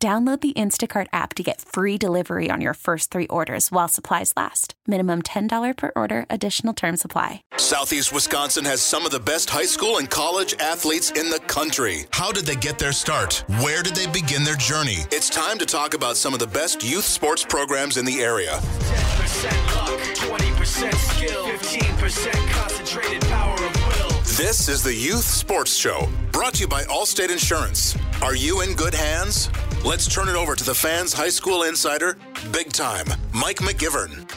Download the Instacart app to get free delivery on your first three orders while supplies last. Minimum $10 per order, additional term supply. Southeast Wisconsin has some of the best high school and college athletes in the country. How did they get their start? Where did they begin their journey? It's time to talk about some of the best youth sports programs in the area. 10% luck, 20% skill, 15% concentrated power of will. This is the Youth Sports Show, brought to you by Allstate Insurance. Are you in good hands? Let's turn it over to the fans' high school insider, big time, Mike McGivern.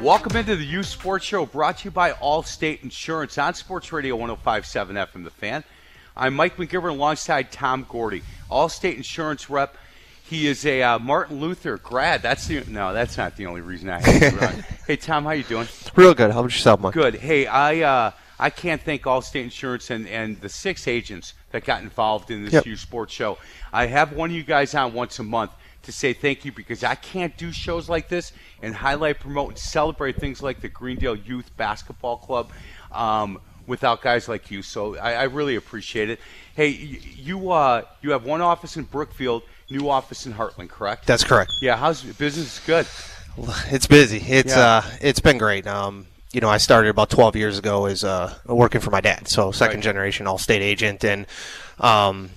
Welcome into the Youth Sports Show brought to you by Allstate Insurance on Sports Radio 1057 FM The Fan. I'm Mike McGivern alongside Tom Gordy, Allstate Insurance rep. He is a uh, Martin Luther grad. That's the no, that's not the only reason I have you on. hey Tom, how you doing? Real good. How about yourself, Mike? Good. Hey, I uh, I can't thank Allstate Insurance and, and the six agents that got involved in this Yep. Youth Sports Show. I have one of you guys on once a month to say thank you because I can't do shows like this and highlight, promote, and celebrate things like the Greendale Youth Basketball Club um, without guys like you. So I, I really appreciate it. Hey, you uh, you have one office in Brookfield, new office in Hartland, correct? That's correct. yeah. How's business? Good. It's busy. It's Yeah. uh, it's been great. Um, you know, I started about 12 years ago as uh, working for my dad, so second Right. generation Allstate agent, and um,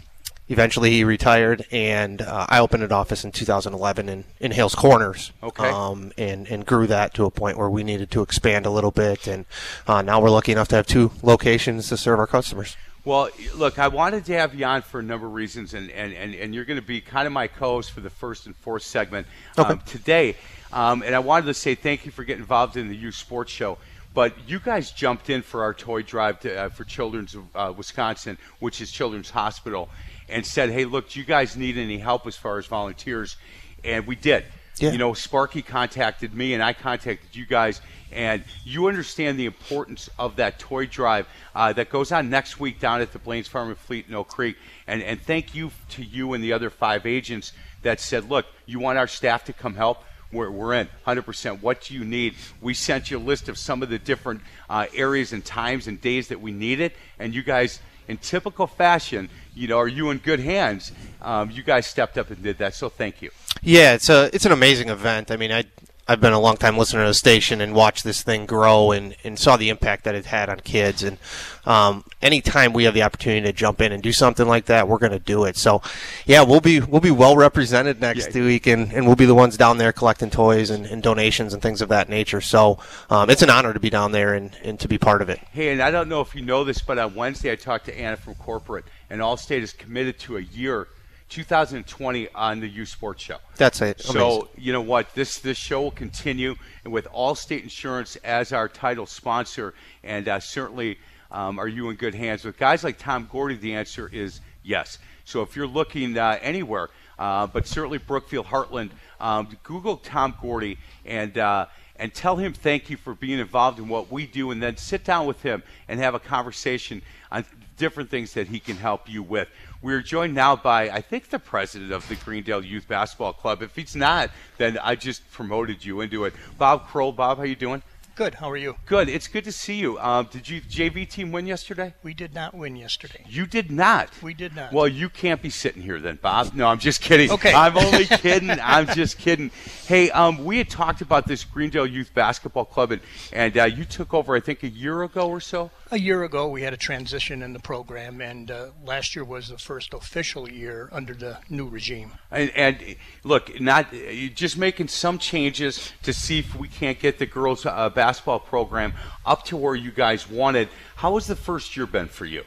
eventually he retired, and uh, I opened an office in 2011 in, in Hales Corners. Okay. Um, and and grew that to a point where we needed to expand a little bit, and uh, now we're lucky enough to have two locations to serve our customers. Well, look, I wanted to have you on for a number of reasons, and, and, and, and you're going to be kind of my co host for the first and fourth segment um, Okay. today. Um, and I wanted to say thank you for getting involved in the youth sports show. But you guys jumped in for our toy drive to, uh, for Children's uh, Wisconsin, which is Children's Hospital, and said, hey, look, do you guys need any help as far as volunteers? And we did. Yeah. You know, Sparky contacted me, and I contacted you guys, and you understand the importance of that toy drive uh, that goes on next week down at the Blain's Farm and Fleet in Oak Creek. And, and thank you to you and the other five agents that said, look, you want our staff to come help? We're, we're in 100%. What do you need? We sent you a list of some of the different uh, areas and times and days that we need it, and you guys, in typical fashion, you know, are you in good hands? Um, you guys stepped up and did that, so thank you. Yeah, it's a it's an amazing event. I mean, I I've been a long time listener to the station and watched this thing grow and, and saw the impact that it had on kids. And um, anytime we have the opportunity to jump in and do something like that, we're going to do it. So, yeah, we'll be we'll be well represented next Yeah. week, and, and we'll be the ones down there collecting toys and, and donations and things of that nature. So, um, it's an honor to be down there and, and to be part of it. Hey, and I don't know if you know this, but on Wednesday I talked to Anna from corporate, and Allstate is committed to a year, 2020, on the Youth Sports Show. That's it. So you know what? This this show will continue, and with Allstate Insurance as our title sponsor, and uh, certainly, um, are you in good hands with guys like Tom Gordy? The answer is yes. So if you're looking uh, anywhere, uh, but certainly Brookfield, Hartland, um, Google Tom Gordy and. Uh, and tell him thank you for being involved in what we do, and then sit down with him and have a conversation on different things that he can help you with. We're joined now by, I think, the president of the Greendale Youth Basketball Club. If he's not, then I just promoted you into it. Bob Kroll. Bob, how you doing? Good. How are you? Good. It's good to see you. Um, did you JV team win yesterday? We did not win yesterday. You did not. We did not. Well, you can't be sitting here then, Bob. No, I'm just kidding. Okay. I'm only kidding. I'm just kidding. Hey, um, we had talked about this Greendale Youth Basketball Club, and, and uh, you took over, I think, a year ago or so. A year ago, we had a transition in the program, and uh, last year was the first official year under the new regime. And, and look, not just making some changes to see if we can't get the girls' uh, basketball program up to where you guys wanted. How has the first year been for you?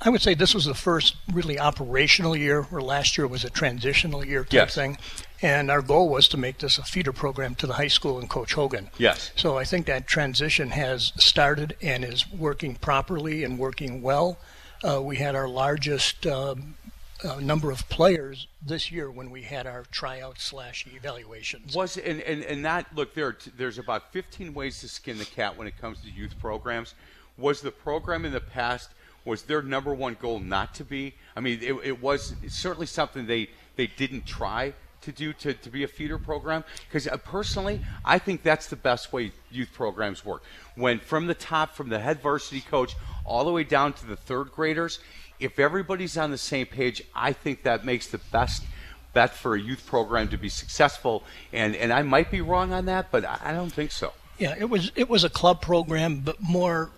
I would say this was the first really operational year, where last year was a transitional year type Yes. thing. And our goal was to make this a feeder program to the high school and Coach Hogan. Yes. So I think that transition has started and is working properly and working well. Uh, we had our largest um, uh, number of players this year when we had our tryout slash evaluations. Was and, and and that look there. There's about 15 ways to skin the cat when it comes to youth programs. Was the program in the past was their number one goal not to be? I mean, it, it was certainly something they they didn't try to do to, to be a feeder program because uh, personally i think that's the best way youth programs work when from the top from the head varsity coach all the way down to the third graders if everybody's on the same page, I think that makes the best bet for a youth program to be successful. And and I might be wrong on that, but I don't think so. Yeah, it was it was a club program, but more.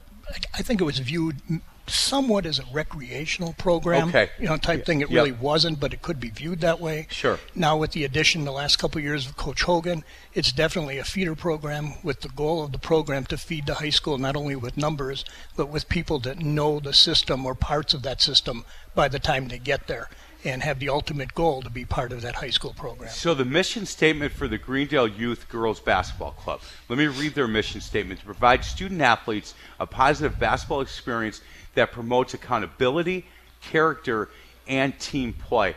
I think it was viewed somewhat as a recreational program, okay. you know, type thing. It really wasn't, but it could be viewed that way. Sure. Now, with the addition the last couple of years of Coach Hogan, it's definitely a feeder program with the goal of the program to feed the high school not only with numbers, but with people that know the system or parts of that system by the time they get there and have the ultimate goal to be part of that high school program. So the mission statement for the Greendale Youth Girls Basketball Club. Let me read their mission statement to provide student athletes a positive basketball experience that promotes accountability, character, and team play.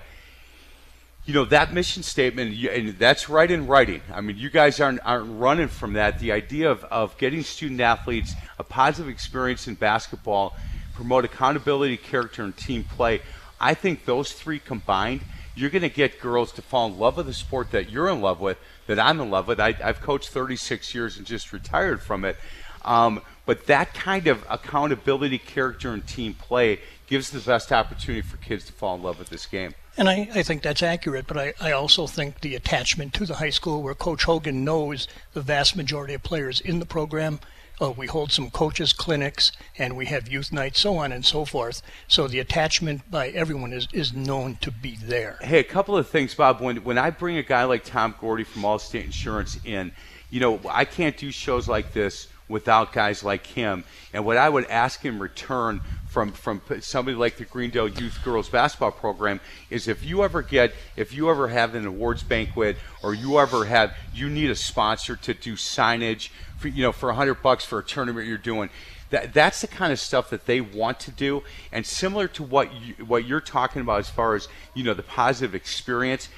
You know that mission statement, and that's right in writing. I mean, you guys aren't aren't running from that. The idea of, of getting student athletes a positive experience in basketball, promote accountability, character, and team play. I think those three combined, you're going to get girls to fall in love with the sport that you're in love with, that I'm in love with. I, have coached 36 years and just retired from it. Um, but that kind of accountability, character, and team play gives the best opportunity for kids to fall in love with this game. And I, I think that's accurate, but I, I also think the attachment to the high school where Coach Hogan knows the vast majority of players in the program. Uh, we hold some coaches clinics and we have youth nights, so on and so forth. So the attachment by everyone is, is known to be there. Hey, a couple of things, Bob. When when I bring a guy like Tom Gordy from Allstate Insurance in, you know, I can't do shows like this without guys like him. And what I would ask in return from from somebody like the Greendale Youth Girls Basketball Program is if you ever get if you ever have an awards banquet or you ever have you need a sponsor to do signage for you know for a hundred bucks for a tournament you're doing. That, that's the kind of stuff that they want to do, and similar to what you, what you're talking about as far as you know the positive experience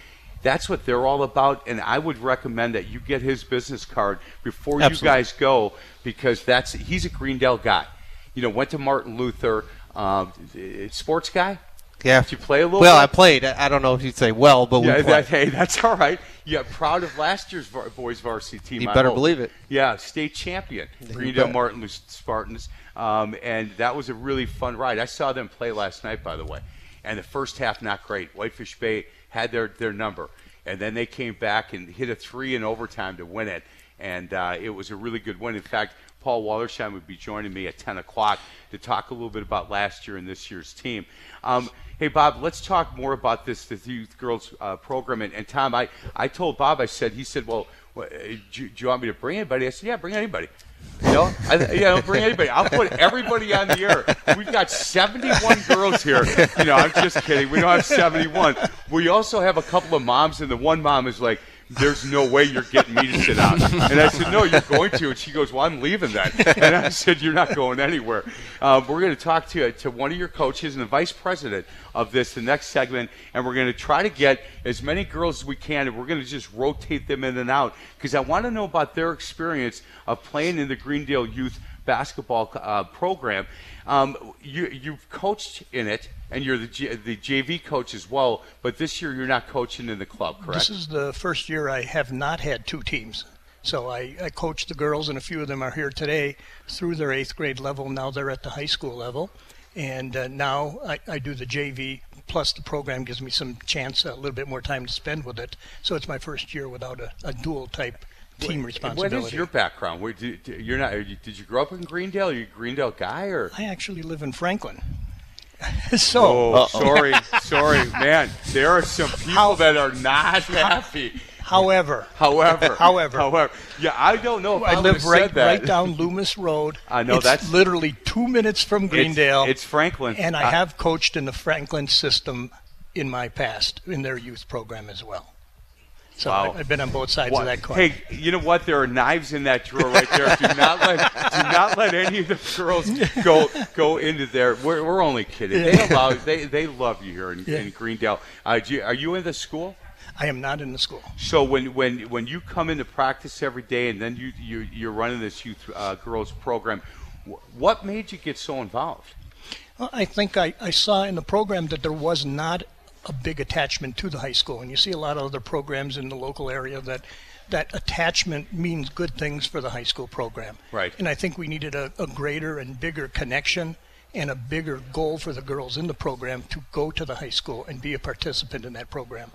that's what they're all about, and I would recommend that you get his business card before Absolutely. you guys go because that's he's a Greendale guy. You know, went to Martin Luther, um, sports guy. Yeah. Did you play a little? Well, bit? I played. I don't know if you'd say well, but yeah, we that, hey, that's all right. Yeah, proud of last year's boys varsity team. You better hope. believe it. Yeah, state champion, Greendale Martin Luther Spartans, um, and that was a really fun ride. I saw them play last night, by the way, and the first half not great. Whitefish Bay had their their number and then they came back and hit a three in overtime to win it. And uh, it was a really good win. In fact, Paul Wallersheim would be joining me at 10 o'clock to talk a little bit about last year and this year's team. Um, hey, Bob, let's talk more about this, the Youth Girls uh, program. And, and, Tom, I, I told Bob, I said, he said, well, well do, do, you want me to bring anybody? I said, yeah, bring anybody. You know, I, yeah, don't bring anybody. I'll put everybody on the air. We've got 71 girls here. You know, I'm just kidding. We don't have 71. We also have a couple of moms, and the one mom is like, there's no way you're getting me to sit out. And I said, no, you're going to. And she goes, well, I'm leaving then. And I said, you're not going anywhere. Uh, we're going to talk to, to one of your coaches and the vice president of this, the next segment, and we're going to try to get as many girls as we can, and we're going to just rotate them in and out because I want to know about their experience of playing in the Greendale Youth basketball uh, program. Um, you, you've coached in it, and you're the, the JV coach as well. But this year, you're not coaching in the club, correct? This is the first year I have not had two teams. So I, I coached the girls, and a few of them are here today through their eighth grade level. Now they're at the high school level. And uh, now I, I do the JV, plus the program gives me some chance, a little bit more time to spend with it. So it's my first year without a, a dual type team responsibility. What is your background? Where, do, you're not. Did you grow up in Greendale? Are you a Greendale guy or? I actually live in Franklin. so oh, sorry, sorry, man. There are some people How, that are not happy. However, however, however, however, yeah, I don't know. I, I live right right down Loomis Road. I know it's that's literally two minutes from Greendale. It's, it's Franklin, and I have coached in the Franklin system in my past in their youth program as well. So Wow. I've been on both sides What- of that coin. Hey, you know what? There are knives in that drawer right there. do not let do not let any of the girls go go into there. We're, we're only kidding. They allow they they love you here in, Yeah. in Greendale. Uh, you, are you in the school? I am not in the school. So when when when you come into practice every day and then you you you're running this youth uh, girls program, what made you get so involved? Well, I think I, I saw in the program that there was not a big attachment to the high school, and you see a lot of other programs in the local area that that attachment means good things for the high school program. Right. And I think we needed a, a greater and bigger connection and a bigger goal for the girls in the program to go to the high school and be a participant in that program.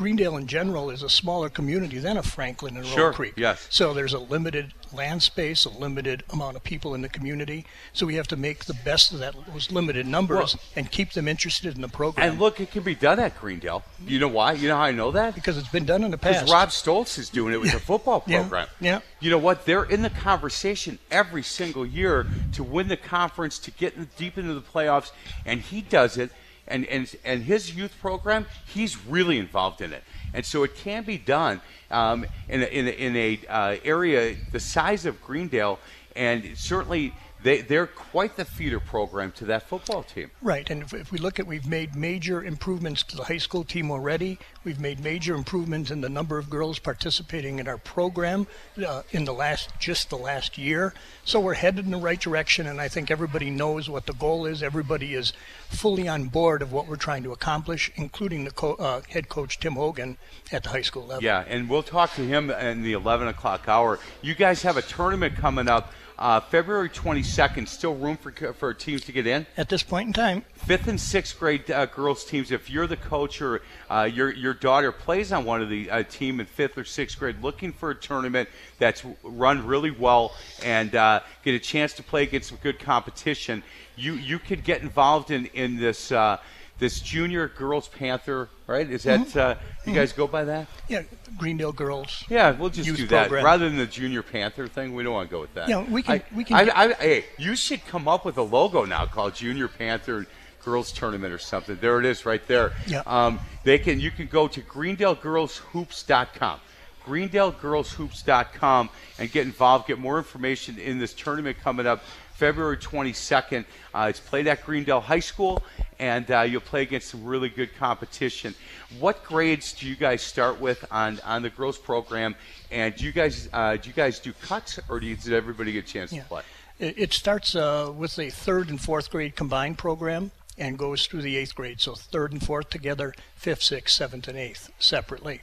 Greendale in general is a smaller community than a Franklin and Sure, Creek. yes. So there's a limited land space, a limited amount of people in the community. So we have to make the best of that those limited numbers Well- and keep them interested in the program. And look, it can be done at Greendale. You know why? You know how I know that? because it's been done in the past. Because. Rob Stoltz is doing it with the football Yeah, program. yeah. You know what? They're in the conversation every single year to win the conference, to get in, deep into the playoffs, and he does it. And, and, and his youth program, he's really involved in it. And so it can be done um, in a, in a, in a uh, area the size of Greendale, and certainly they, they're quite the feeder program to that football team. Right, and if, if we look at, we've made major improvements to the high school team already. We've made major improvements in the number of girls participating in our program uh, in the last, just the last year. So we're headed in the right direction, and I think everybody knows what the goal is. Everybody is fully on board of what we're trying to accomplish, including the co- uh, head coach Tim Hogan at the high school level. Yeah, and we'll talk to him in the 11 o'clock hour. You guys have a tournament coming up uh, February 22nd. Still room for, for teams to get in? At this point in time, Fifth and sixth grade uh, girls teams. If you're the coach or uh, your your daughter plays on one of the uh, team in fifth or sixth grade, looking for a tournament that's run really well and uh, get a chance to play against some good competition, you you could get involved in in this uh, this junior girls Panther. Right? Is that uh, you guys go by that? yeah, Greendale girls. Yeah, we'll just do that program. rather than the Junior Panther thing. We don't want to go with that. Yeah, we can- I, we can I, I, hey, you should come up with a logo now called Junior Panther Girls Tournament or something. There it is, right there. Yeah. Um, they can. You can go to GreendaleGirlsHoops.com. GreendaleGirlsHoops.com and get involved. Get more information in this tournament coming up February 22nd. Uh, it's played at Greendale High School, and uh, you'll play against some really good competition. What grades do you guys start with on, on the girls program? And do you guys uh, do you guys do cuts, or do you, did everybody get a chance Yeah. to play? It, it starts uh, with a third and fourth grade combined program and goes through the eighth grade. So third and fourth together, fifth, sixth, seventh, and eighth separately.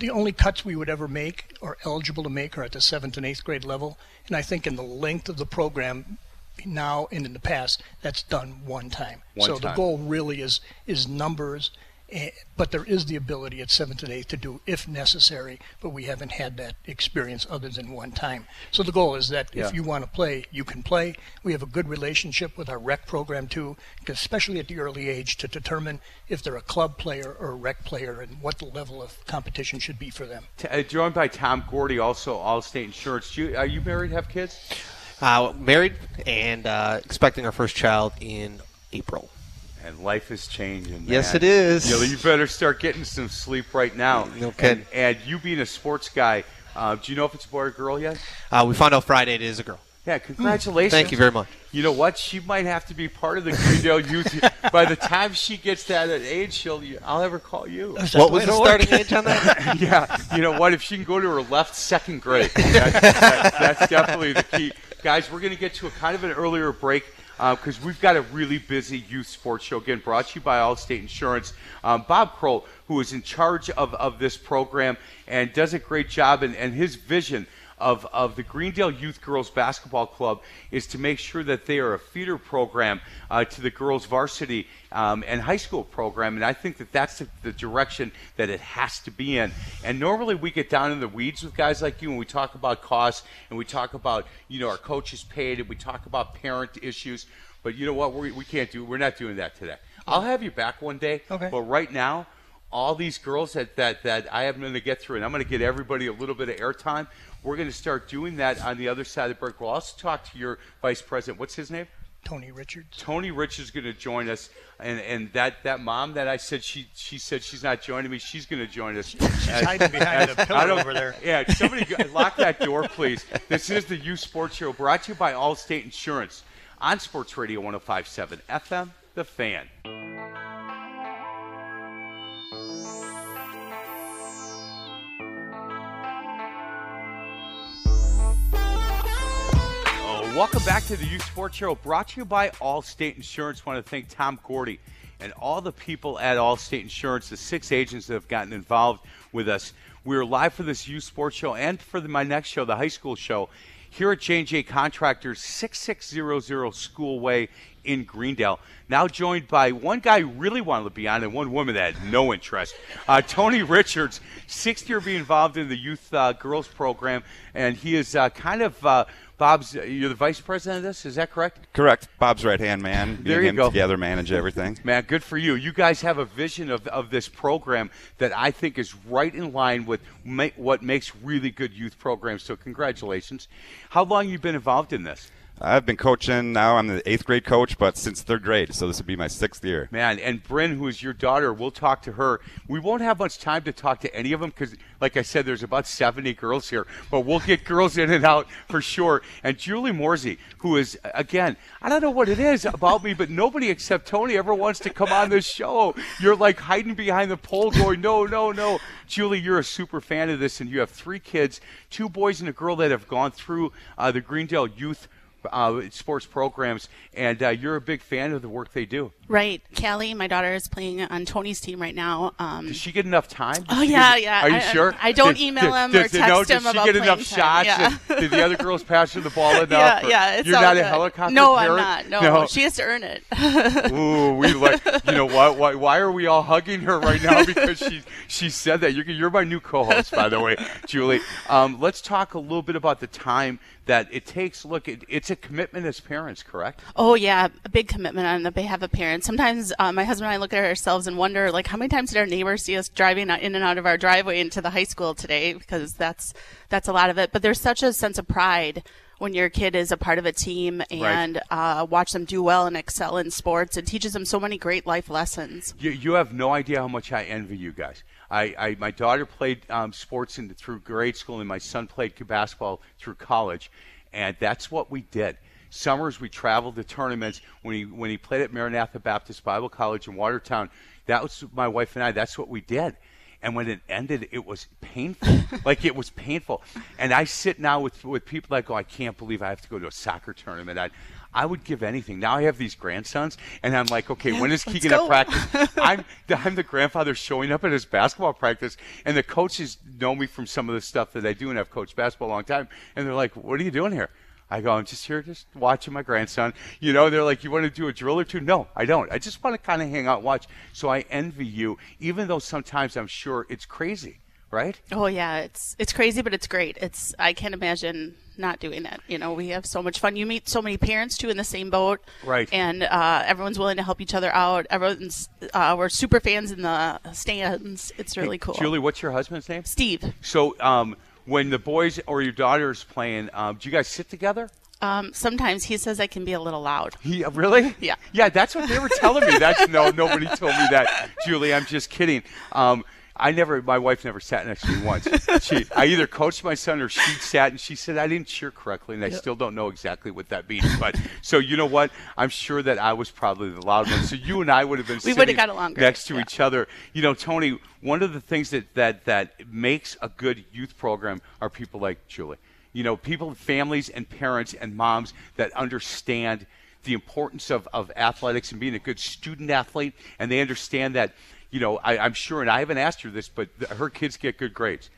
The only cuts we would ever make or eligible to make are at the seventh and eighth grade level. And I think in the length of the program now and in the past, that's done one time. One so time. the goal really is is numbers. Eh, But there is the ability at seventh and eighth to do if necessary, but we haven't had that experience other than one time. So the goal is that Yeah. if you want to play, you can play. We have a good relationship with our rec program too especially at the early age to determine if they're a club player or a rec player and what the level of competition should be for them. T- uh, joined by Tom Gordy, also Allstate Insurance. Do you, are you married? Have kids? Uh, married and uh, expecting our first child in April. And life is changing. Yes, it is. You, know, you better start getting some sleep right now. No kidding. And, and you being a sports guy, uh, do you know if it's a boy or girl yet? Uh, we found out Friday it is a girl. Yeah, congratulations. Thank you very much. You know what? She might have to be part of the Greendale youth. By the time she gets to that age, she'll. I'll have her call you. Is What was the starting age on that? yeah, you know what? If she can go to her left second grade, that, that, that's definitely the key. Guys, we're going to get to a kind of an earlier break because we've got a really busy youth sports show. Again, brought to you by Allstate Insurance. Um, Bob Kroll, who is in charge of, of this program and does a great job, and, and his vision of, of the Greendale Youth Girls Basketball Club is to make sure that they are a feeder program uh, to the girls varsity um, and high school program. And I think that that's the, the direction that it has to be in. And normally we get down in the weeds with guys like you and we talk about costs and we talk about, you know, our coaches paid and we talk about parent issues. But you know what? we we can't do, we're not doing that today. I'll have you back one day. Okay. But right now, all these girls that, that, that I am going to get through, and I'm going to get everybody a little bit of airtime. We're going to start doing that on the other side of the break. We'll also talk to your vice president. What's his name? Tony Richards. Tony Rich is going to join us, and and that, that mom that I said she she said she's not joining me. She's going to join us. She's hiding behind the pillar over there. Yeah, somebody go- lock that door, please. This is the Youth Sports Show, brought to you by Allstate Insurance on Sports Radio 105.7 FM, The Fan. Welcome back to the Youth Sports Show, brought to you by Allstate Insurance. want to thank Tom Gordy and all the people at Allstate Insurance, the six agents that have gotten involved with us. We're live for this Youth Sports Show and for the, my next show, the high school show, here at J&J Contractors, 6600 School Way in Greendale. Now joined by one guy really wanted to be on and one woman that had no interest. Uh, Tony Richards, sixth year being involved in the youth uh, girls program, and he is uh, kind of uh, Bob's. You're the vice president of this, is that correct? Correct. Bob's right hand man. There you him go. Together manage everything. Man, good for you. You guys have a vision of, of this program that I think is right in line with ma- what makes really good youth programs. So, congratulations. How long you been involved in this? I've been coaching now. I'm the eighth grade coach, but since third grade, so this would be my sixth year. Man, and Bryn, who is your daughter, we'll talk to her. We won't have much time to talk to any of them because, like I said, there's about 70 girls here, but we'll get girls in and out for sure. And Julie Morsey, who is, again, I don't know what it is about me, but nobody except Tony ever wants to come on this show. You're like hiding behind the pole going, no, no, no. Julie, you're a super fan of this, and you have three kids, two boys and a girl that have gone through uh, the Greendale Youth uh, sports programs, and uh, you're a big fan of the work they do. Right. Callie, my daughter, is playing on Tony's team right now. Um, Does she get enough time? Does Oh, yeah, get- yeah. Are you I- sure? I don't email him or does- text no, him does she about get enough shots? yeah. and Did the other girls pass her the ball enough? yeah, yeah. It's You're not a good. helicopter No, I'm not. No, she has to earn it. Ooh, we like. You know what? Why, why are we all hugging her right now? Because she she said that. You're, you're my new co-host, by the way, Julie. Um, let's talk a little bit about the time that it takes. Look, it, it's a commitment as parents, correct? Oh yeah, a big commitment on the behalf of parents. Sometimes uh, my husband and I look at ourselves and wonder, like, how many times did our neighbors see us driving in and out of our driveway into the high school today? Because that's that's a lot of it. But there's such a sense of pride when your kid is a part of a team and uh, watch them do well and excel in sports. It teaches them so many great life lessons. You, you have no idea how much I envy you guys. I, I my daughter played um, sports in, through grade school, and my son played basketball through college, and that's what we did. Summers we traveled to tournaments. When he when he played at Maranatha Baptist Bible College in Watertown, that was my wife and I. That's what we did. And when it ended, it was painful. like it was painful. And I sit now with with people that go, I can't believe I have to go to a soccer tournament. I I would give anything. Now I have these grandsons, and I'm like, okay, when is Keegan at practice? I'm I'm the grandfather showing up at his basketball practice, and the coaches know me from some of the stuff that I do, and I've coached basketball a long time, and they're like, "What are you doing here?" I go, "I'm just here, just watching my grandson." You know, they're like, "You want to do a drill or two? No, I don't. I just want to kind of hang out, and watch. So I envy you, even though sometimes I'm sure it's crazy, right? Oh yeah, it's it's crazy, but it's great. It's I can't imagine not doing it. You know, we have so much fun. You meet so many parents too in the same boat, Right. And uh, everyone's willing to help each other out. Everyone's uh, we're super fans in the stands. It's really cool. Julie, what's your husband's name? Steve. So, um, when the boys or your daughter's playing, um, do you guys sit together? Um, sometimes he says I can be a little loud. He really? Yeah. Yeah, that's what they were telling me. That's no, nobody told me that, Julie. I'm just kidding. Um, I never, my wife never sat next to me once. She, I either coached my son or she sat and she said I didn't cheer correctly, and I still don't know exactly what that means. But so you know what? I'm sure that I was probably the loud one. So you and I would have been We got along next to yeah. each other. You know, Tony. One of the things that that that makes a good youth program are people like Julie. You know, people, families, and parents and moms that understand the importance of, of athletics and being a good student athlete, and they understand that, you know, I, I'm sure, and I haven't asked her this, but th- her kids get good grades,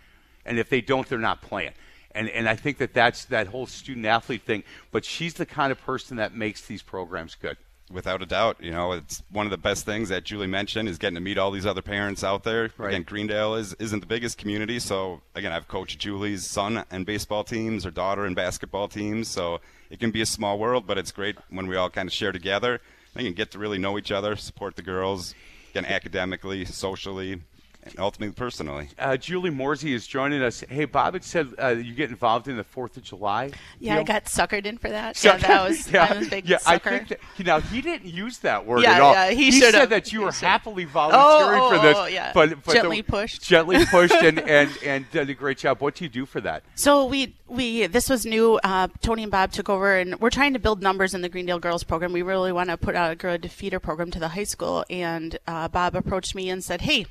and if they don't, they're not playing. And, and I think that that's that whole student athlete thing. But she's the kind of person that makes these programs good. Without a doubt, you know, it's one of the best things that Julie mentioned is getting to meet all these other parents out there. Right. Again, Greendale is isn't the biggest community, so again, I've coached Julie's son and baseball teams, her daughter and basketball teams, so it can be a small world, but it's great when we all kind of share together. And can get to really know each other, support the girls, again, academically, socially. And ultimately personally. Uh, Julie Morsey is joining us. Hey, Bob had said uh, you get involved in the Fourth of July. Yeah, I got suckered in for that. So- yeah, that was yeah, I was a big yeah, sucker. I think that, you know he didn't use that word Yeah, at all. yeah, he said that you He were should've. happily volunteering Oh, for oh, this, oh, yeah. but, but Gently the- pushed. gently pushed, and, and and did a great job. What do you do for that? So we we this was new. Uh, Tony and Bob took over, and we're trying to build numbers in the Greendale Girls program. We really want to put out a good feeder program to the high school. And uh, Bob approached me and said, "Hey,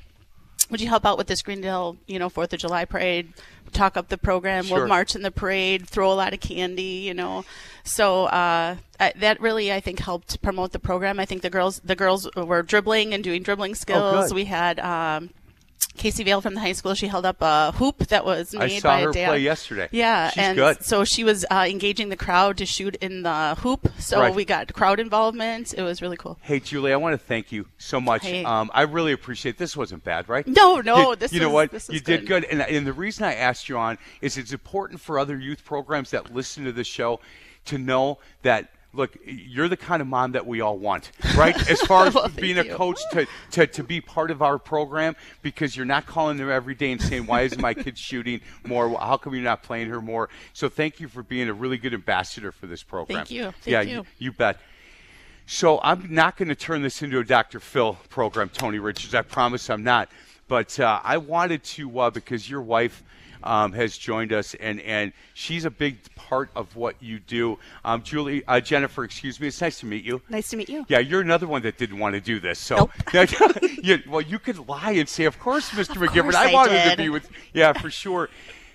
would you help out with this Greendale, you know, Fourth of July parade? Talk up the program. Sure. We'll march in the parade, throw a lot of candy, you know." So uh, I, that really, I think, helped promote the program. I think the girls the girls were dribbling and doing dribbling skills. good. we had. Um, Casey Vale from the high school, she held up a hoop that was I made saw by her a dad. play yesterday. Yeah, She's and good. so she was uh, engaging the crowd to shoot in the hoop. So Right. we got crowd involvement. It was really cool. Hey, Julie, I want to thank you so much. Hey. Um, I really appreciate This wasn't bad, right? No, no, You, this you know what? you was did good. good. And, and the reason I asked you on is it's important for other youth programs that listen to the show to know that. Look, you're the kind of mom that we all want, right? As far as Well, being a you. coach to, to, to be part of our program because you're not calling them every day and saying, Why isn't my kid shooting more? How come you're not playing her more? So thank you for being a really good ambassador for this program. Thank you. Thank yeah, you. you bet. So I'm not going to turn this into a Dr. Phil program, Tony Richards. I promise I'm not. But uh, I wanted to uh, because your wife um, has joined us, and and she's a big part of what you do. Um, Julie, uh, Jennifer, excuse me. It's nice to meet you. Nice to meet you. Yeah, you're another one that didn't want to do this. So, yeah, well, you could lie and say, "Of course, Mr. McGivern, course I I wanted to be with." Yeah, for sure.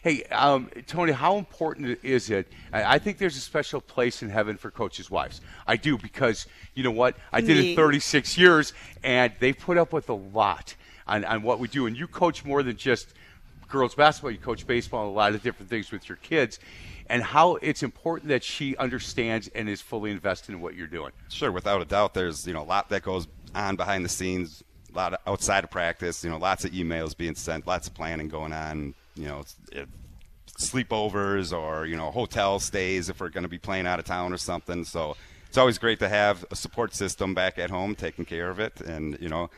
Hey, um, Tony, how important is it? I, I think there's a special place in heaven for coaches' wives. I do because you know what? I did it 36 years, and they put up with a lot on, on what we do. And you coach more than just girls basketball. You coach baseball and a lot of different things with your kids. And how it's important that she understands and is fully invested in what you're doing. Sure, without a doubt, there's you know a lot that goes on behind the scenes, a lot of outside of practice. You know, lots of emails being sent, lots of planning going on. You know, it, eh, sleepovers or you know hotel stays if we're going to be playing out of town or something. So it's always great to have a support system back at home taking care of it, and you know.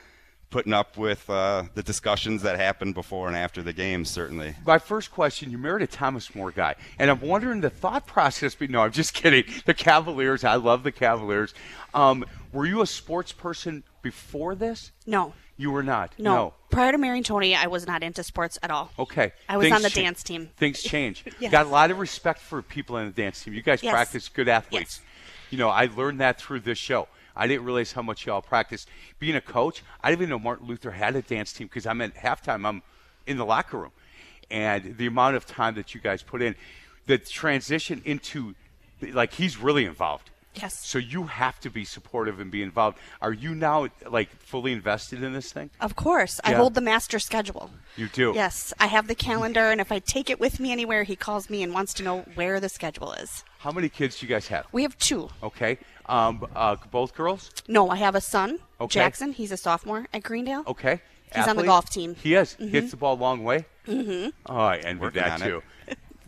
Putting up with uh, the discussions that happened before and after the game, certainly. my first question, you married a Thomas More guy, and I'm wondering the thought process. But no, I'm just kidding. The Cavaliers, I love the Cavaliers. Um, were you a sports person before this? No, You were not. no, Prior to marrying Tony, I was not into sports at all. Okay. I was Things on the cha- dance team. Things change. Yes. Got a lot of respect for people in the dance team. You guys Yes. practice good athletes. Yes. You know, I learned that through this show. I didn't realize how much y'all practice. Being a coach, I didn't even know Martin Luther had a dance team because I'm at halftime. I'm in the locker room, and the amount of time that you guys put in, the transition into, like he's really involved. Yes. So you have to be supportive and be involved. Are you now like fully invested in this thing? Of course, I hold the master schedule. You do. Yes, I have the calendar, and if I take it with me anywhere, he calls me and wants to know where the schedule is. How many kids do you guys have? We have two. Okay. Um, uh, both girls. No, I have a son, Okay. Jackson. He's a sophomore at Greendale. Okay. He's on the golf team. He is. Hits the ball a long way. Mm-hmm. Oh, I envy Working that on it. too.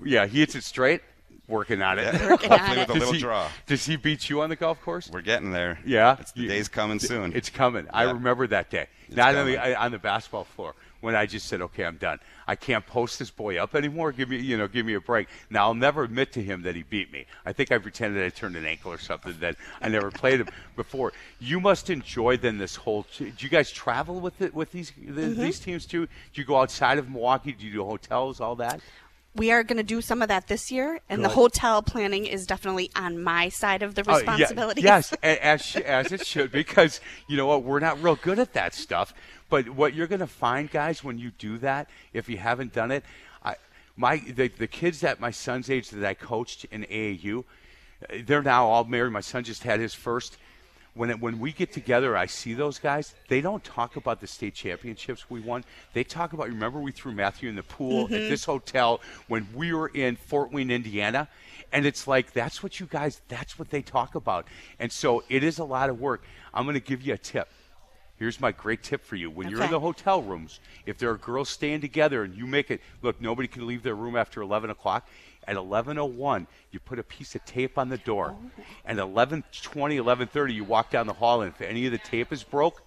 yeah, he hits it straight. Working on it. Working on Hopefully it. with a Does little he, draw. Does he beat you on the golf course? We're getting there. Yeah, It's the You- day's coming soon. It's coming. I remember that day. Not on the on the basketball floor when I just said, "Okay, I'm done. I can't post this boy up anymore. Give me, you know, give me a break." Now I'll never admit to him that he beat me. I think I pretended I turned an ankle or something that I never played him before. You must enjoy then this whole. Do you guys travel with it with these the, Mm-hmm. these teams too? Do you go outside of Milwaukee? Do you do hotels? All that? We are going to do some of that this year, and the hotel planning is definitely on my side of the responsibility. Oh, yeah, responsibility. yes, as as it should, because you know what, we're not real good at that stuff. But what you're going to find, guys, when you do that, if you haven't done it, I, my the, the kids at my son's age that I coached in AAU, they're now all married. My son just had his first. When it, when we get together, I see those guys. They don't talk about the state championships we won. They talk about. Remember, we threw Matthew in the pool at mm-hmm. this hotel when we were in Fort Wayne, Indiana, and it's like that's what you guys. That's what they talk about. And so it is a lot of work. I'm going to give you a tip. Here's my great tip for you. When you're in the hotel rooms, if there are girls staying together and you make it look, nobody can leave their room after 11 o'clock. At 11:01, you put a piece of tape on the door. Oh. And 11:20, 11:30, you walk down the hall, and if any of the tape is broke,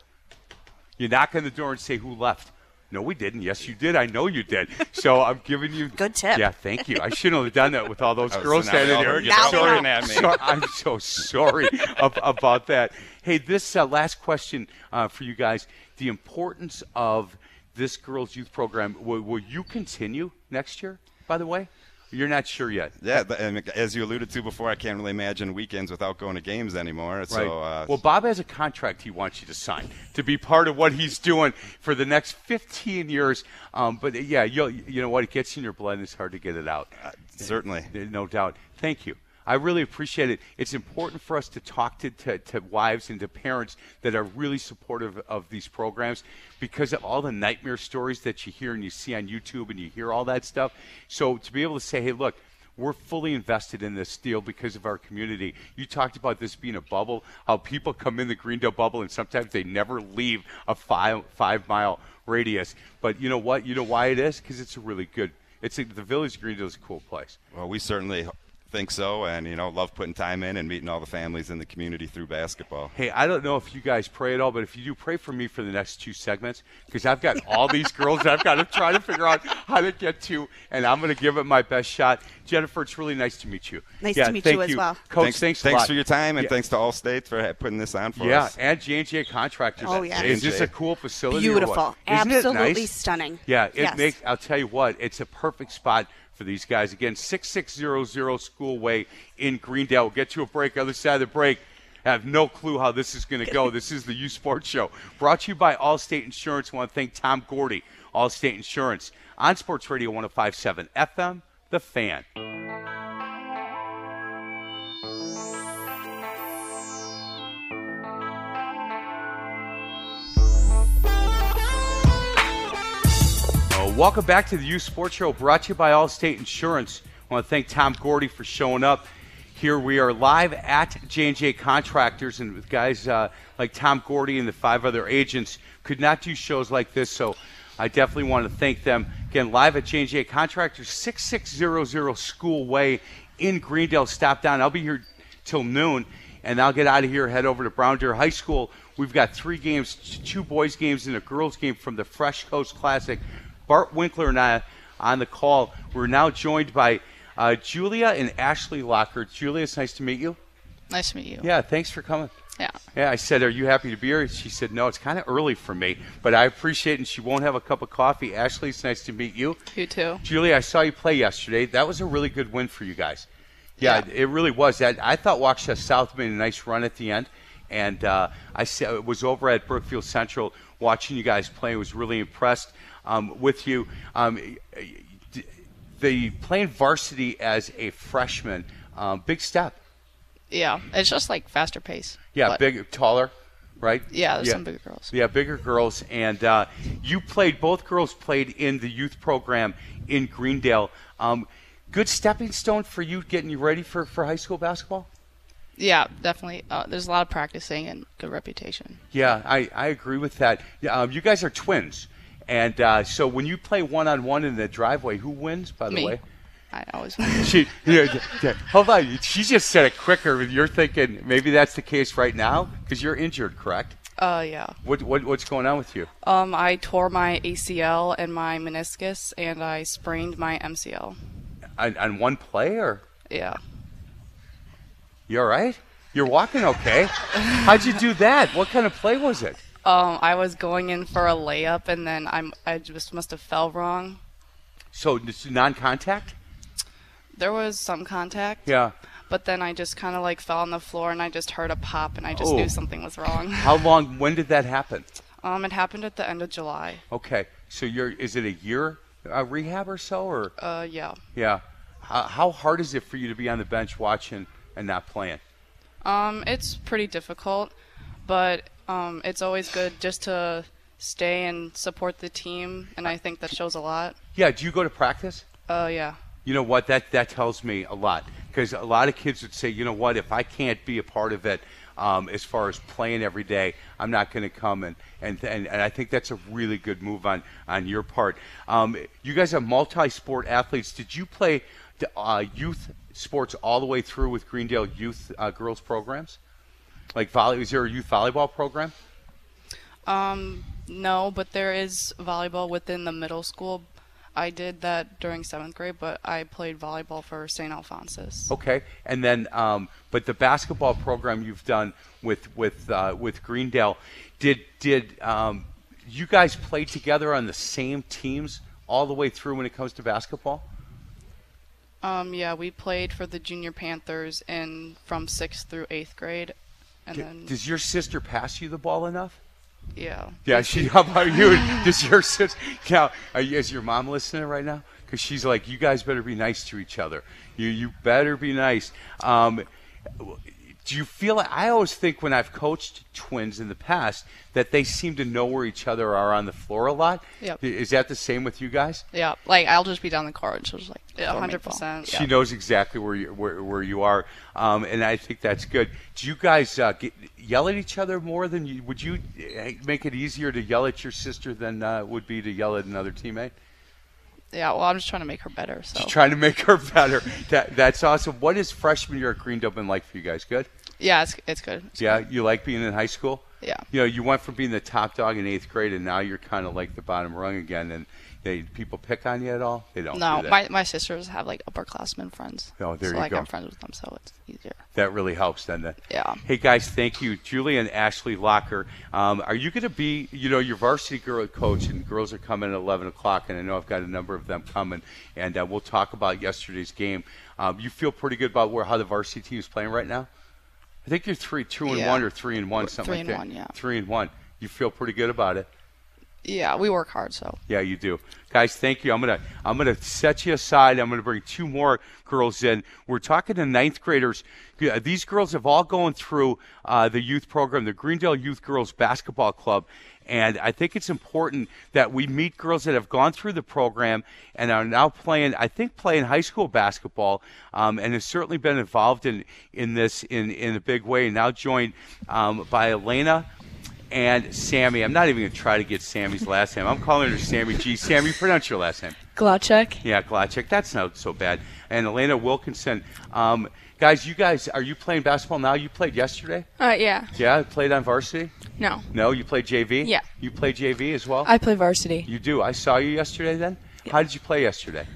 you knock on the door and say who left. No, we didn't. Yes, you did. I know you did. So I'm giving you Good tip. Yeah, thank you. I shouldn't have done that with all those Oh, girls now we standing all there. you Now sorry, at me. so- I'm so sorry ab- about that. Hey, this uh, last question uh, for you guys: the importance of this girls' youth program. Will, will you continue next year? By the way, you're not sure yet. Yeah, and as you alluded to before, I can't really imagine weekends without going to games anymore. Right. So, uh, well, Bob has a contract he wants you to sign to be part of what he's doing for the next 15 years. Um, but yeah, you you know what? It gets in your blood. and It's hard to get it out. certainly. Uh, No doubt. Thank you. I really appreciate it. It's important for us to talk to, to, to wives and to parents that are really supportive of these programs because of all the nightmare stories that you hear and you see on YouTube and you hear all that stuff. So to be able to say, hey, look, we're fully invested in this deal because of our community. You talked about this being a bubble, how people come in the Greendale bubble and sometimes they never leave a five five mile radius. But you know what? You know why it is? Because it's a really good. It's a, the Village Greendale is a cool place. Well, we certainly think so, and you know, love putting time in and meeting all the families in the community through basketball. Hey, I don't know if you guys pray at all, but if you do, pray for me for the next two segments because I've got all these girls that I've got to try to figure out how to get to, and I'm going to give it my best shot. Jennifer, it's really nice to meet you. Nice yeah, to meet thank you as well. Coach. thanks, Thanks, a thanks lot. for your time, and Yeah. thanks to Allstate for putting this on for Yeah, us. and J and J Contractors. Oh, yeah. Is this a cool facility? Beautiful. Absolutely nice? stunning. Yeah, it Yes. makes. I'll tell you what, it's a perfect spot for these guys. Again, six six zero zero School Way in Greendale. We'll get to a break. Other side of the break. I have no clue how this is going to go. this is the Youth Sports Show, brought to you by Allstate Insurance. I want to thank Tom Gordy, Allstate Insurance, on Sports Radio 105.7 FM, The Fan. Welcome back to the Youth Sports Show, brought to you by Allstate Insurance. I want to thank Tom Gordy for showing up. Here we are live at J&J Contractors, and with guys uh, like Tom Gordy and the five other agents could not do shows like this, so I definitely want to thank them. Again, live at J&J Contractors, 6600 School Way in Greendale. Stop down. I'll be here till noon, and I'll get out of here, head over to Brown Deer High School. We've got three games, two boys games and a girls game from the Fresh Coast Classic. Bart Winkler and I on the call. We're now joined by uh, Julia and Ashley Locker. Julia, it's nice to meet you. Nice to meet you. Yeah, thanks for coming. Yeah. Yeah, I said, "Are you happy to be here?" She said, "No, it's kind of early for me, but I appreciate it." And she won't have a cup of coffee. Ashley, it's nice to meet you. You too. Julia, I saw you play yesterday. That was a really good win for you guys. Yeah, Yeah. it really was. That I thought Waukesha South made a nice run at the end, and uh, I was over at Brookfield Central watching you guys play. Was really impressed um, with you. Um, the playing varsity as a freshman, um, big step. Yeah. It's just like faster pace. Yeah, but- big, taller, right? Yeah, there's some bigger girls. Yeah, bigger girls, and uh, you played. Both girls played in the youth program in Greendale. Um, good stepping stone for you, getting you ready for, for high school basketball. Yeah, definitely. Uh, there's a lot of practicing and good reputation. Yeah, I, I agree with that. Yeah, Um, you guys are twins, and uh, so when you play one on one in the driveway, who wins? By the Me. way. I always. She, yeah, yeah, yeah. hold on. She just said it quicker. You're thinking maybe that's the case right now because you're injured, correct? Uh, yeah. What, what what's going on with you? Um, I tore my ACL and my meniscus, and I sprained my MCL. On, on one play, or Yeah. You're all right? You're walking okay. How'd you do that? What kind of play was it? Um, I was going in for a layup, and then I'm I just must have fell wrong. So it's non-contact? There was some contact. Yeah. But then I just kind of like fell on the floor, and I just heard a pop, and I just Oh. knew something was wrong. How long? When did that happen? Um, it happened at the end of July. Okay. So you're is it a year uh, rehab or so or? Uh, yeah. Yeah. How, how hard is it for you to be on the bench watching and not playing? Um, it's pretty difficult, but um, it's always good just to stay and support the team, and I think that shows a lot. Yeah. Do you go to practice? Uh, yeah. You know what? That that tells me a lot because a lot of kids would say, you know what? If I can't be a part of it, um, as far as playing every day, I'm not going to come. And, and and and I think that's a really good move on on your part. Um, you guys are multi-sport athletes. Did you play uh, youth sports all the way through with Greendale Youth uh, Girls programs? Like volley? Is there a youth volleyball program? Um, No, but there is volleyball within the middle school. I did that during seventh grade, but I played volleyball for St. Alphonsus. Okay, and then, um, but the basketball program you've done with with uh, with Greendale, did did um, you guys play together on the same teams all the way through when it comes to basketball? Um, yeah, we played for the Junior Panthers in from sixth through eighth grade, and then Does your sister pass you the ball enough? yeah. Yeah, she. How about you? Does your sister? Now, are you, is your mom listening right now? Because she's like, you guys better be nice to each other. You you better be nice. Um, do you feel? I always think when I've coached twins in the past that they seem to know where each other are on the floor a lot. Yep. Is that the same with you guys? Yeah, like I'll just be down the court, and she'll just like Yeah, throw me the ball. 100%. She knows exactly where you where, where you are, um, and I think that's good. Do you guys uh, get, yell at each other more than you? Would you uh, make it easier to yell at your sister than uh, would be to yell at another teammate? Yeah, well, I'm just trying to make her better. So Just trying to make her better. That, that's awesome. What is freshman year at Greendale been like for you guys? Good. yeah, it's it's good. It's Yeah, you like being in high school. Yeah. You know, you went from being the top dog in eighth grade, and now you're kind of like the bottom rung again. And they people pick on you at all? They don't. No, do that. my my sisters have like upperclassmen friends. Oh, there so you like go. I'm friends with them, so it's easier. That really helps, doesn't it? Yeah. Hey guys, thank you, Julie and Ashley Locker. Um, are you going to be, you know, your varsity girl coach, and girls are coming at 11 o'clock, and I know I've got a number of them coming, and uh, we'll talk about yesterday's game. Um, you feel pretty good about where how the varsity team is playing right now? I think you're three, two and Yeah. one, or three and one, something Three like and that. one, yeah. Three and one. You feel pretty good about it. Yeah, we work hard, so Yeah, you do, guys. Thank you. I'm gonna I'm gonna set you aside. I'm gonna bring two more girls in. We're talking to ninth graders. These girls have all gone through uh, the youth program, the Greendale Youth Girls Basketball Club. And I think it's important that we meet girls that have gone through the program and are now playing, I think, playing high school basketball, um, and has certainly been involved in, in this in, in a big way. Now joined um, by Elena and Sammy. I'm not even going to try to get Sammy's last name. I'm calling her Sammy G. Sammy, pronounce your last name. Glachek. Yeah, Glachek. That's not so bad. And Elena Wilkinson. Um, guys, you guys, are you playing basketball now? You played yesterday? Uh, yeah. Yeah, played on varsity? No. No, you played JV? Yeah. You played JV as well? I play varsity. You do. I saw you yesterday then? How did you play yesterday?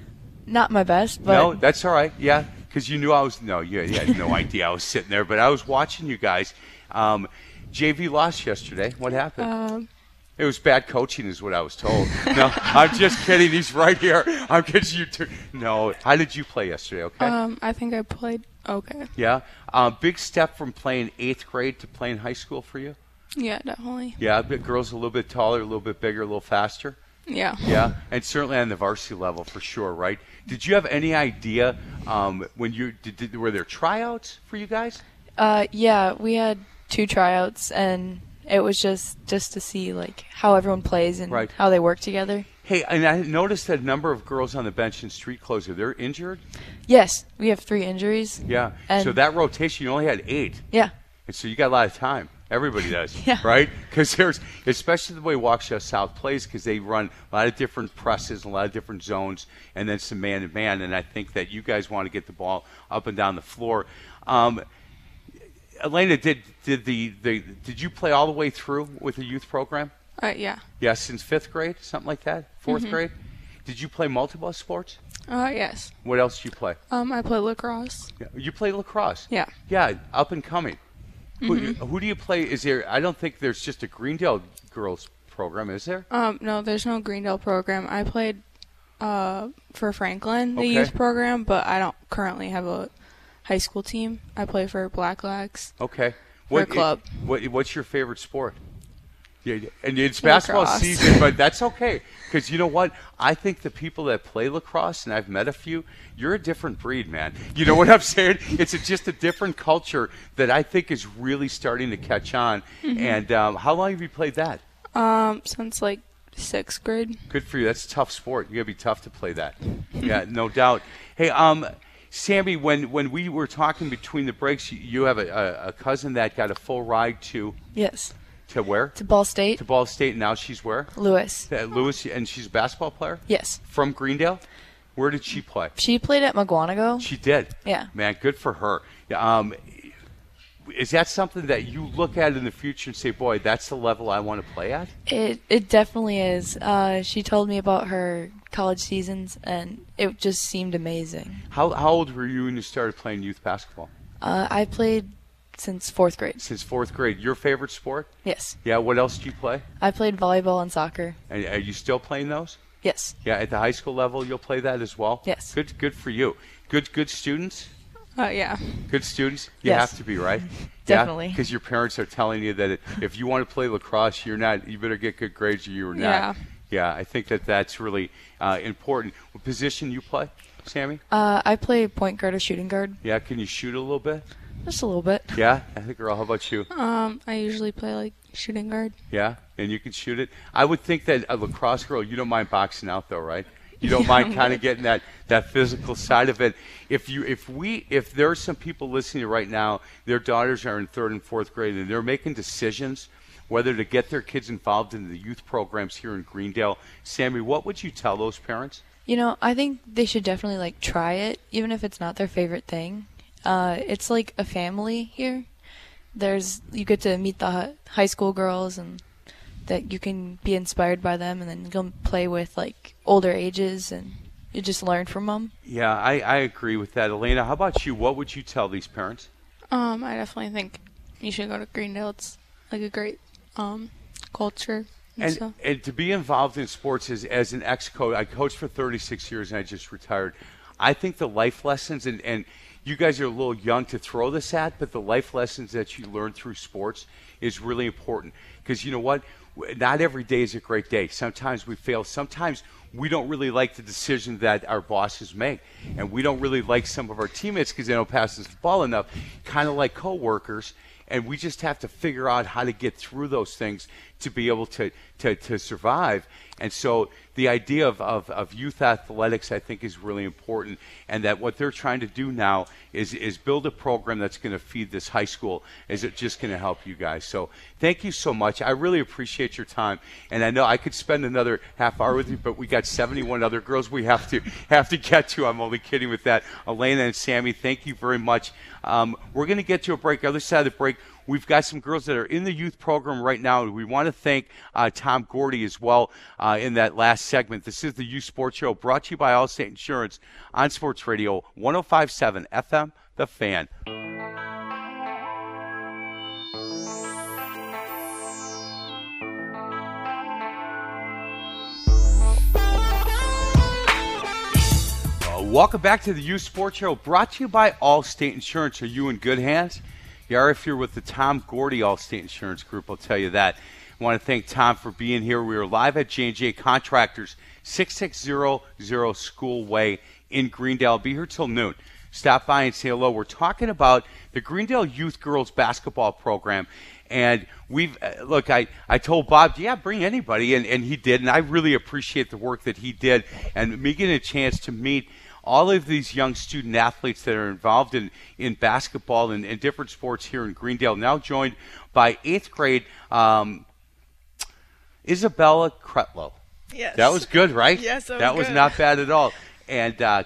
Not my best, but no, that's all right. Yeah, because you knew I was. No, you, you had no idea I was sitting there, but I was watching you guys. Um, JV lost yesterday. What happened? um, It was bad coaching, is what I was told. No, I'm just kidding. He's right here. I'm getting you to. No, how did you play yesterday? Okay. um, I think I played okay. yeah. Um, big step from playing eighth grade to playing high school for you. Yeah, definitely. Yeah, but girls a little bit taller, a little bit bigger, a little faster. Yeah. Yeah, and certainly on the varsity level for sure, right? Did you have any idea um, when you did, did? Were there tryouts for you guys? Uh, yeah, we had two tryouts, and it was just just to see like how everyone plays and Right. how they work together. Hey, and I noticed that a number of girls on the bench in street closer, they're injured. Yes, we have three injuries. Yeah. So that rotation, you only had eight. Yeah. And so you got a lot of time. Everybody does, Yeah. right? Because there's, especially the way Waukesha South plays, because they run a lot of different presses, a lot of different zones, and then some man to man. And I think that you guys want to get the ball up and down the floor. Um, Elena, did did the, the did you play all the way through with the youth program? Uh, yeah. Yeah, since fifth grade, something like that. 4th Mhm. grade. Did you play multiple sports? Uh, yes. What else did you play? Um, I play lacrosse. Yeah, You play lacrosse. Yeah. Yeah, up and coming. Who, Mhm. who do you play? Is there? I don't think there's just a Greendale girls program, is there? Um, no, there's no Greendale program. I played uh, for Franklin, the Okay. youth program, but I don't currently have a high school team. I play for Black Lags. Okay. A club. what, what's your favorite sport? Yeah, and it's basketball Lacrosse. season, but that's okay because you know what? I think the people that play lacrosse, and I've met a few, you're a different breed, man. You know what I'm saying? It's a, just a different culture that I think is really starting to catch on. Mhm. And um, how long have you played that? Um, since like sixth grade. Good for you. That's a tough sport. You gotta be tough to play that. yeah, no doubt. Hey, um, Sammy, when when we were talking between the breaks, you, you have a, a, a cousin that got a full ride to Yes. to where? To Ball State. To Ball State. And now she's where? Lewis. Uh, Lewis, and she's a basketball player. Yes. From Greendale. Where did she play? She played at Mukwonago. She did. Yeah. Man, good for her. Um, is that something that you look at in the future and say, "Boy, that's the level I want to play at"? It it definitely is. Uh, she told me about her college seasons, and it just seemed amazing. How how old were you when you started playing youth basketball? Uh, I played since fourth grade. Since fourth grade. Your favorite sport? Yes. Yeah. What else do you play? I played volleyball and soccer. And are you still playing those? Yes. Yeah. At the high school level, you'll play that as well. Yes. Good. Good for you. Good. Good students. Uh, yeah. Good students. You Yes. have to be right. Definitely. Because your parents are telling you that if you want to play lacrosse, you're not. You better get good grades, or you're not. Yeah. Yeah. I think that that's really uh, important. What position you play, Sammy? Uh, I play point guard or shooting guard, Yeah. Can you shoot a little bit? just a little bit. Yeah. I think. girl. how about you? Um, I usually play like shooting guard. Yeah, and you can shoot it. I would think that a lacrosse girl, you don't mind boxing out though, right? You don't mind kind of getting that, that physical side of it. If you if we if there are some people listening right now, their daughters are in third and fourth grade and they're making decisions whether to get their kids involved in the youth programs here in Greendale. Sammy, what would you tell those parents? You know, I think they should definitely like try it, even if it's not their favorite thing. Uh, it's like a family here. There's you get to meet the high school girls and that you can be inspired by them, and then go play with like older ages, and you just learn from them. Yeah, I, I agree with that. Elena, how about you? What would you tell these parents? Um, I definitely think you should go to Greendale. It's like a great um culture and, and, stuff. and to be involved in sports as, as an ex-coach i coached for 36 years and i just retired i think the life lessons and, and you guys are a little young to throw this at but the life lessons that you learn through sports is really important because you know what W- not every day is a great day. Sometimes we fail. Sometimes we don't really like the decision that our bosses make. And we don't really like some of our teammates because they don't pass us the ball enough kind of like coworkers. And we just have to figure out how to get through those things to be able to, to, to survive. And so the idea of, of, of youth athletics, I think, is really important. And that what they're trying to do now is, is build a program that's going to feed this high school. Is it just going to help you guys? So thank you so much. I really appreciate your time. And I know I could spend another half hour with you, but we got 71 other girls we have to have to get to. I'm only kidding with that. Elena and Sammy, thank you very much. Um, we're going to get to a break. Other side of the break, We've got some girls that are in the youth program right now. We want to thank uh, Tom Gordy as well uh, in that last segment. This is the Youth Sports Show brought to you by Allstate Insurance on Sports Radio 1057 FM, The Fan. Uh, welcome back to the Youth Sports Show brought to you by Allstate Insurance. Are you in good hands? You are if you're with the Tom Gordy Allstate Insurance Group, I'll tell you that. I want to thank Tom for being here. We are live at J&J Contractors, 6600 School Way in Greendale. I'll be here till noon. Stop by and say hello. We're talking about the Greendale Youth Girls Basketball Program. And we've, uh, look, I, I told Bob, yeah, bring anybody. And, and he did. And I really appreciate the work that he did. And me getting a chance to meet all of these young student athletes that are involved in, in basketball and, and different sports here in Greendale, now joined by eighth grade um, Isabella Kretlow. Yes. That was good, right? Yes, that was that was good. not bad at all. And uh,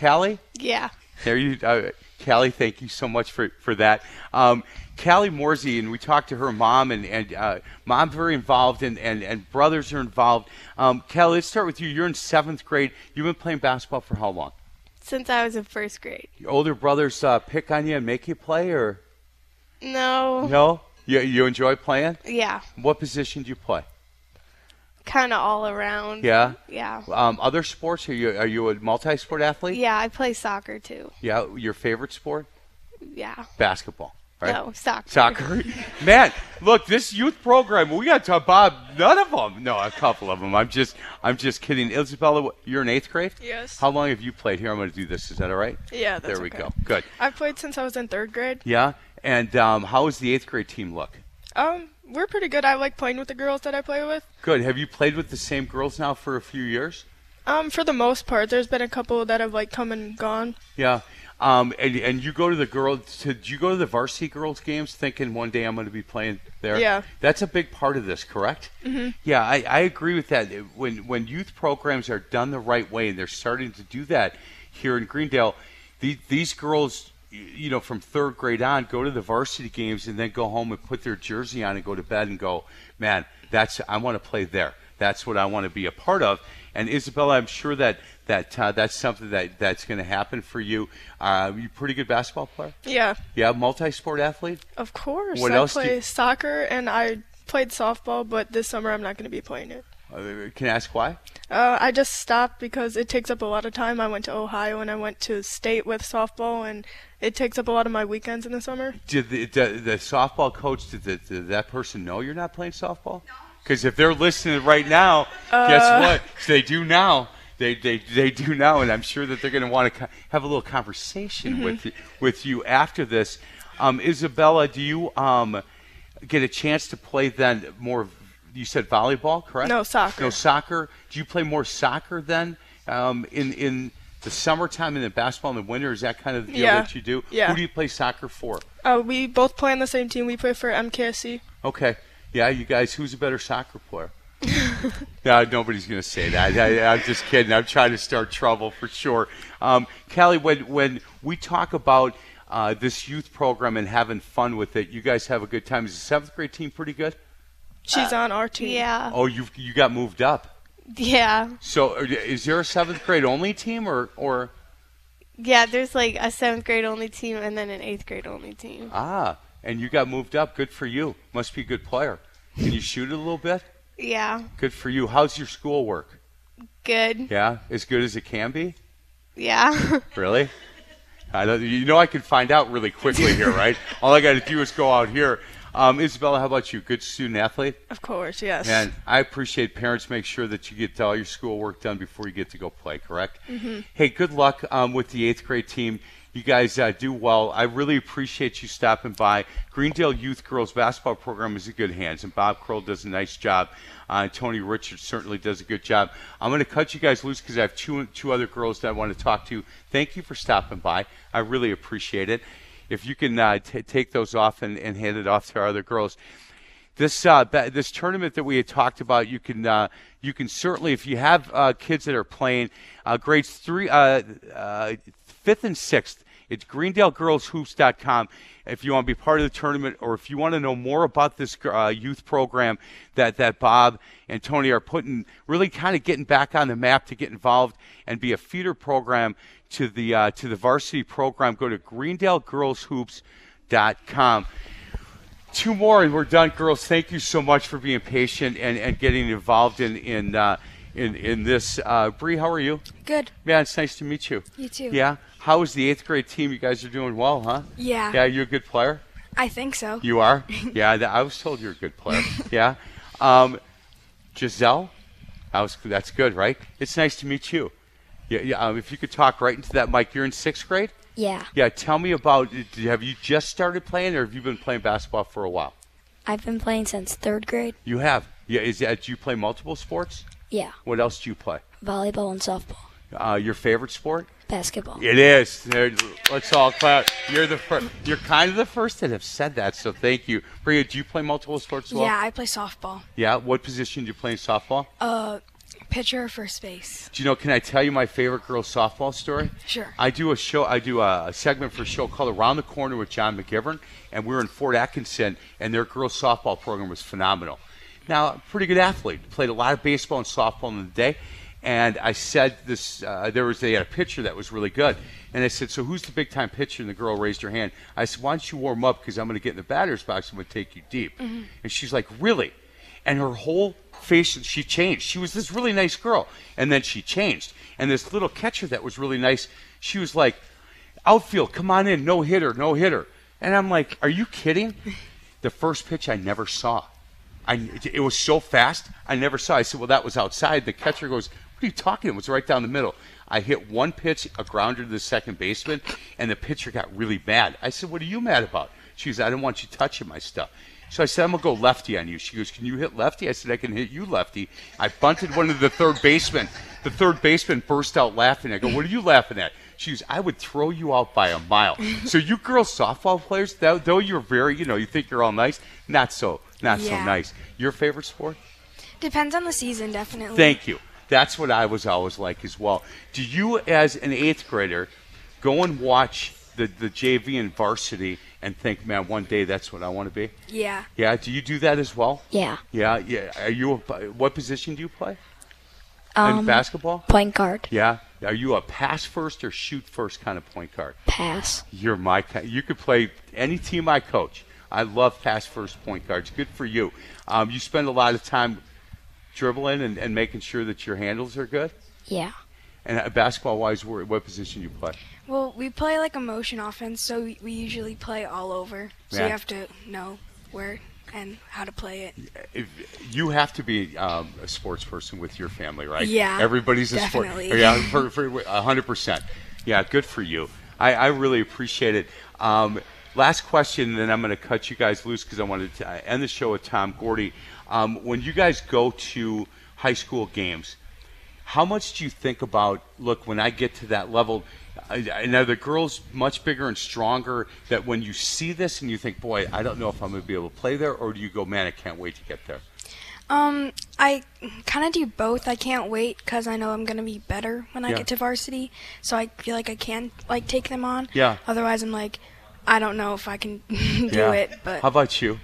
Callie, Yeah. there you, uh, Callie. Thank you so much for for that. Um, Callie Morsey, and we talked to her mom, and and uh, mom very involved, and, and and brothers are involved. Um, Callie, let's start with you. You're in seventh grade. You've been playing basketball for how long? Since I was in first grade. Your older brothers uh, pick on you and make you play, or No. no? You you enjoy playing? Yeah. What position do you play? Kind of all around. Yeah. Yeah. Um, other sports? Are you are you a multi-sport athlete? Yeah, I play soccer too. Yeah. Your favorite sport? Yeah. Basketball. Right? No, soccer. Soccer. Man, look, this youth program, we got to Bob. None of them. No, a couple of them. I'm just, I'm just kidding. Isabella, you're in eighth grade. Yes. How long have you played here? I'm going to do this. Is that all right? Yeah, that's There we okay. go. Good. I've played since I was in third grade. Yeah. And um, how does the eighth grade team look? Um, we're pretty good. I like playing with the girls that I play with. Good. Have you played with the same girls now for a few years? Um, for the most part, there's been a couple that have like come and gone. Yeah. Um, and, and you go to the girls. To, do you go to the varsity girls games thinking one day I'm going to be playing there? Yeah. That's a big part of this, correct? Mhm. Yeah, I, I agree with that. When when youth programs are done the right way, and they're starting to do that here in Greendale, the, these girls, you know, from third grade on, go to the varsity games and then go home and put their jersey on and go to bed and go, man, that's I want to play there. That's what I want to be a part of. And Isabella, I'm sure that that uh, that's something that that's going to happen for you. Uh, you a pretty good basketball player? Yeah, Yeah, multi-sport athlete. of course. What I else do play you- soccer and I played softball, but this summer I'm not going to be playing it. Uh, can I ask why? Uh, I just stopped because it takes up a lot of time. I went to Ohio and I went to state with softball, and it takes up a lot of my weekends in the summer. Did the, the, the softball coach did, the, did that person know you're not playing softball? Because if they're listening right now, guess Uh. what? They do now. They, they, they do now, and I'm sure that they're going to want to co- have a little conversation Mhm. with you, with you after this. Um, Isabella, do you um, get a chance to play then more? You said volleyball, correct? No, soccer. No soccer. Do you play more soccer then um, in in the summertime and then basketball in the winter? Is that kind of the deal Yeah. that you do? Yeah. Who do you play soccer for? Uh, we both play on the same team. We play for MKSC. Okay. Yeah, you guys, who's a better soccer player? no, nobody's going to say that. I, I'm just kidding. I'm trying to start trouble for sure. Um, Callie, when, when we talk about uh, this youth program and having fun with it, you guys have a good time. Is the seventh grade team pretty good? She's on our team. Yeah. Oh, you you got moved up. Yeah. So is there a seventh grade only team or or Yeah, there's like a seventh grade only team and then an eighth grade only team. ah? And you got moved up. Good for you. Must be a good player. Can you shoot it a little bit? Yeah. Good for you. How's your schoolwork? Good. Yeah, as good as it can be. Yeah. Really? I know, you know I can find out really quickly here, right? All I got to do is go out here. Um, Isabella, how about you? Good student athlete? Of course, yes. And I appreciate parents make sure that you get all your schoolwork done before you get to go play, correct? Mhm. Hey, good luck um, with the eighth grade team. You guys uh, do well. I really appreciate you stopping by. Greendale Youth Girls Basketball Program is in good hands, and Bob Kroll does a nice job. Uh, Tony Richards certainly does a good job. I'm going to cut you guys loose because I have two two other girls that I want to talk to. Thank you for stopping by. I really appreciate it. If you can uh, t- take those off and, and hand it off to our other girls this uh, this tournament that we had talked about, you can uh, you can certainly, if you have uh, kids that are playing uh, grades three, uh, uh, fifth and sixth, it's GreendaleGirlsHoops.com. If you want to be part of the tournament, or if you want to know more about this uh, youth program that that Bob and Tony are putting, really kind of getting back on the map to get involved and be a feeder program to the uh, to the varsity program, go to GreendaleGirlsHoops.com two more and we're done girls. Thank you so much for being patient and, and getting involved in in uh, in, in this uh, Bree how are you Good. yeah it's nice to meet you You too. yeah how is the eighth grade team you guys are doing well huh Yeah. yeah you're a good player I think so. you are yeah I was told you're a good player yeah um, Giselle I was, that's good right it's nice to meet you yeah, yeah um, if you could talk right into that mic you're in sixth grade Yeah. yeah tell me about have you just started playing or have you been playing basketball for a while I've been playing since third grade. You have. Yeah. Is that do you play multiple sports? Yeah. What else do you play? Volleyball and softball. Uh, your favorite sport? Basketball. It is. There, let's all clap. You're the first. You're kind of the first that have said that. So thank you, Bria. Do you play multiple sports? well? Yeah, I play softball. Yeah. What position do you play in softball? Uh, pitcher or first base. Do you know? Can I tell you my favorite girls softball story? Sure. I do a show. I do a, a segment for a show called Around the Corner with John McGivern, and we were in Fort Atkinson, and their girls softball program was phenomenal. Now, pretty good athlete. Played a lot of baseball and softball in the day, and I said this. Uh, there was they had a pitcher that was really good, and I said, "So who's the big time pitcher?" And the girl raised her hand. I said, "Why don't you warm up? Because I'm going to get in the batter's box. I'm going to take you deep." Mhm. And she's like, "Really?" And her whole face, she changed. She was this really nice girl, and then she changed. And this little catcher that was really nice, she was like, "Outfield, come on in, no hitter, no hitter." And I'm like, "Are you kidding?" The first pitch I never saw. I, it was so fast, I never saw. I said, "Well, that was outside." The catcher goes, "What are you talking?" It was right down the middle. I hit one pitch, a grounder to the second baseman, and the pitcher got really mad. I said, "What are you mad about?" She goes, "I don't want you touching my stuff." So I said, "I'm gonna go lefty on you." She goes, "Can you hit lefty?" I said, "I can hit you lefty." I bunted one to the third baseman. The third baseman burst out laughing. I go, "What are you laughing at?" She goes, "I would throw you out by a mile." so you girls softball players, though you're very, you know, you think you're all nice, not so, not so nice. Your favorite sport? Depends on the season, definitely. Thank you. That's what I was always like as well. Do you, as an eighth grader, go and watch the the JV and varsity and think, man, one day that's what I want to be? Yeah. Yeah. Do you do that as well? Yeah. Yeah. Yeah. Are you? A, what position do you play? In Um, basketball? Point guard. Yeah. Are you a pass first or shoot first kind of point guard? Pass. You're my. You could play any team I coach. I love pass first point guards. Good for you. Um, you spend a lot of time dribbling and, and making sure that your handles are good. Yeah. And uh, basketball wise, what position do you play? Well, we play like a motion offense, so we, we usually play all over. So Yeah. you have to know where and how to play it. If, you have to be um, a sports person with your family, right? Yeah, Everybody's a sport. Yeah, for, for 100%. Yeah, good for you. I, I really appreciate it. Um, last question, and then I'm going to cut you guys loose because I wanted to uh, end the show with Tom Gordy. Um, when you guys go to high school games, how much do you think about, look, when I get to that level, I, I know the girls much bigger and stronger that when you see this and you think, boy, I don't know if I'm going to be able to play there, or do you go, man, I can't wait to get there? Um, I kind of do both. I can't wait because I know I'm gonna be better when I Yeah. get to varsity. So I feel like I can like take them on. Yeah. Otherwise, I'm like, I don't know if I can do Yeah. it. But How about you?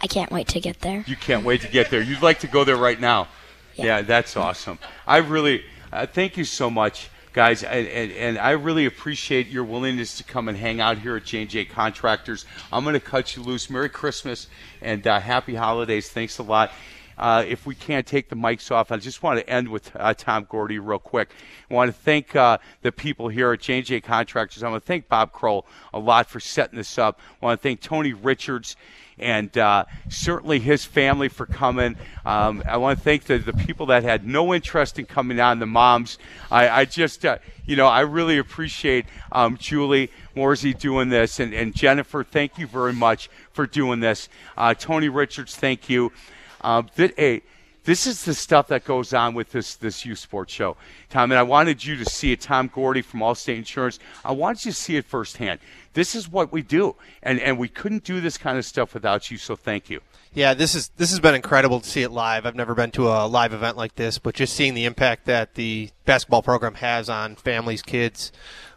I can't wait to get there. You can't wait to get there. You'd like to go there right now. Yeah, that's awesome. I really uh, thank you so much, guys, and, and, and I really appreciate your willingness to come and hang out here at J and J Contractors. I'm going to cut you loose. Merry Christmas and uh, Happy Holidays. Thanks a lot. Uh, if we can't take the mics off, I just want to end with uh, Tom Gordy real quick. I want to thank uh, the people here at J&J Contractors. I want to thank Bob Kroll a lot for setting this up. I want to thank Tony Richards and uh, certainly his family for coming. Um, I want to thank the, the people that had no interest in coming on, the moms. I, I just, uh, you know, I really appreciate um, Julie Morsey doing this. And, and Jennifer, thank you very much for doing this. Uh, Tony Richards, thank you. Um, hey, this is the stuff that goes on with this this youth sports show, Tom. And I wanted you to see it. Tom Gordy from Allstate Insurance. I wanted you to see it firsthand. This is what we do, and and we couldn't do this kind of stuff without you. So thank you. Yeah, this is this has been incredible to see it live. I've never been to a live event like this, but just seeing the impact that the basketball program has on families, kids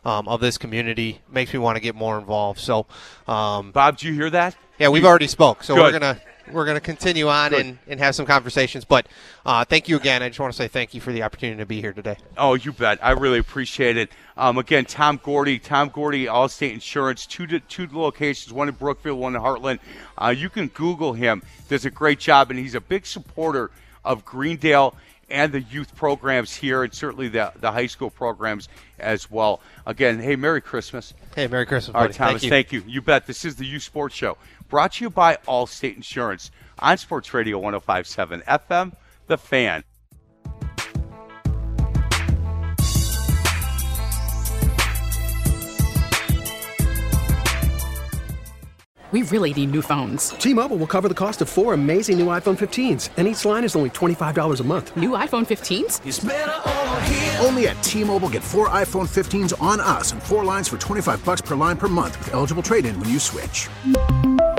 um, of this community makes me want to get more involved. So, um, Bob, do you hear that? Yeah, we've already spoke, so we're gonna we're gonna continue on Good. and, and have some conversations. But uh, thank you again. I just want to say thank you for the opportunity to be here today. Oh, you bet. I really appreciate it. Um, again, Tom Gordy, Tom Gordy, Allstate Insurance, two two locations, one in Brookfield, one in Hartland. Uh, you can Google him. Does a great job, and he's a big supporter of Greendale and the youth programs here, and certainly the the high school programs as well. Again, hey, Merry Christmas. Hey, Merry Christmas, All right, buddy. Thomas, Thank thank you. You bet. This is the Youth Sports Show, brought to you by Allstate Insurance on Sports Radio 105.7 FM, The Fan. We really need new phones. T-Mobile will cover the cost of four amazing new iPhone 15s, and each line is only $25 a month. New iPhone 15s? Only at T-Mobile get four iPhone 15s on us and four lines for 25 bucks per line per month with eligible trade-in when you switch.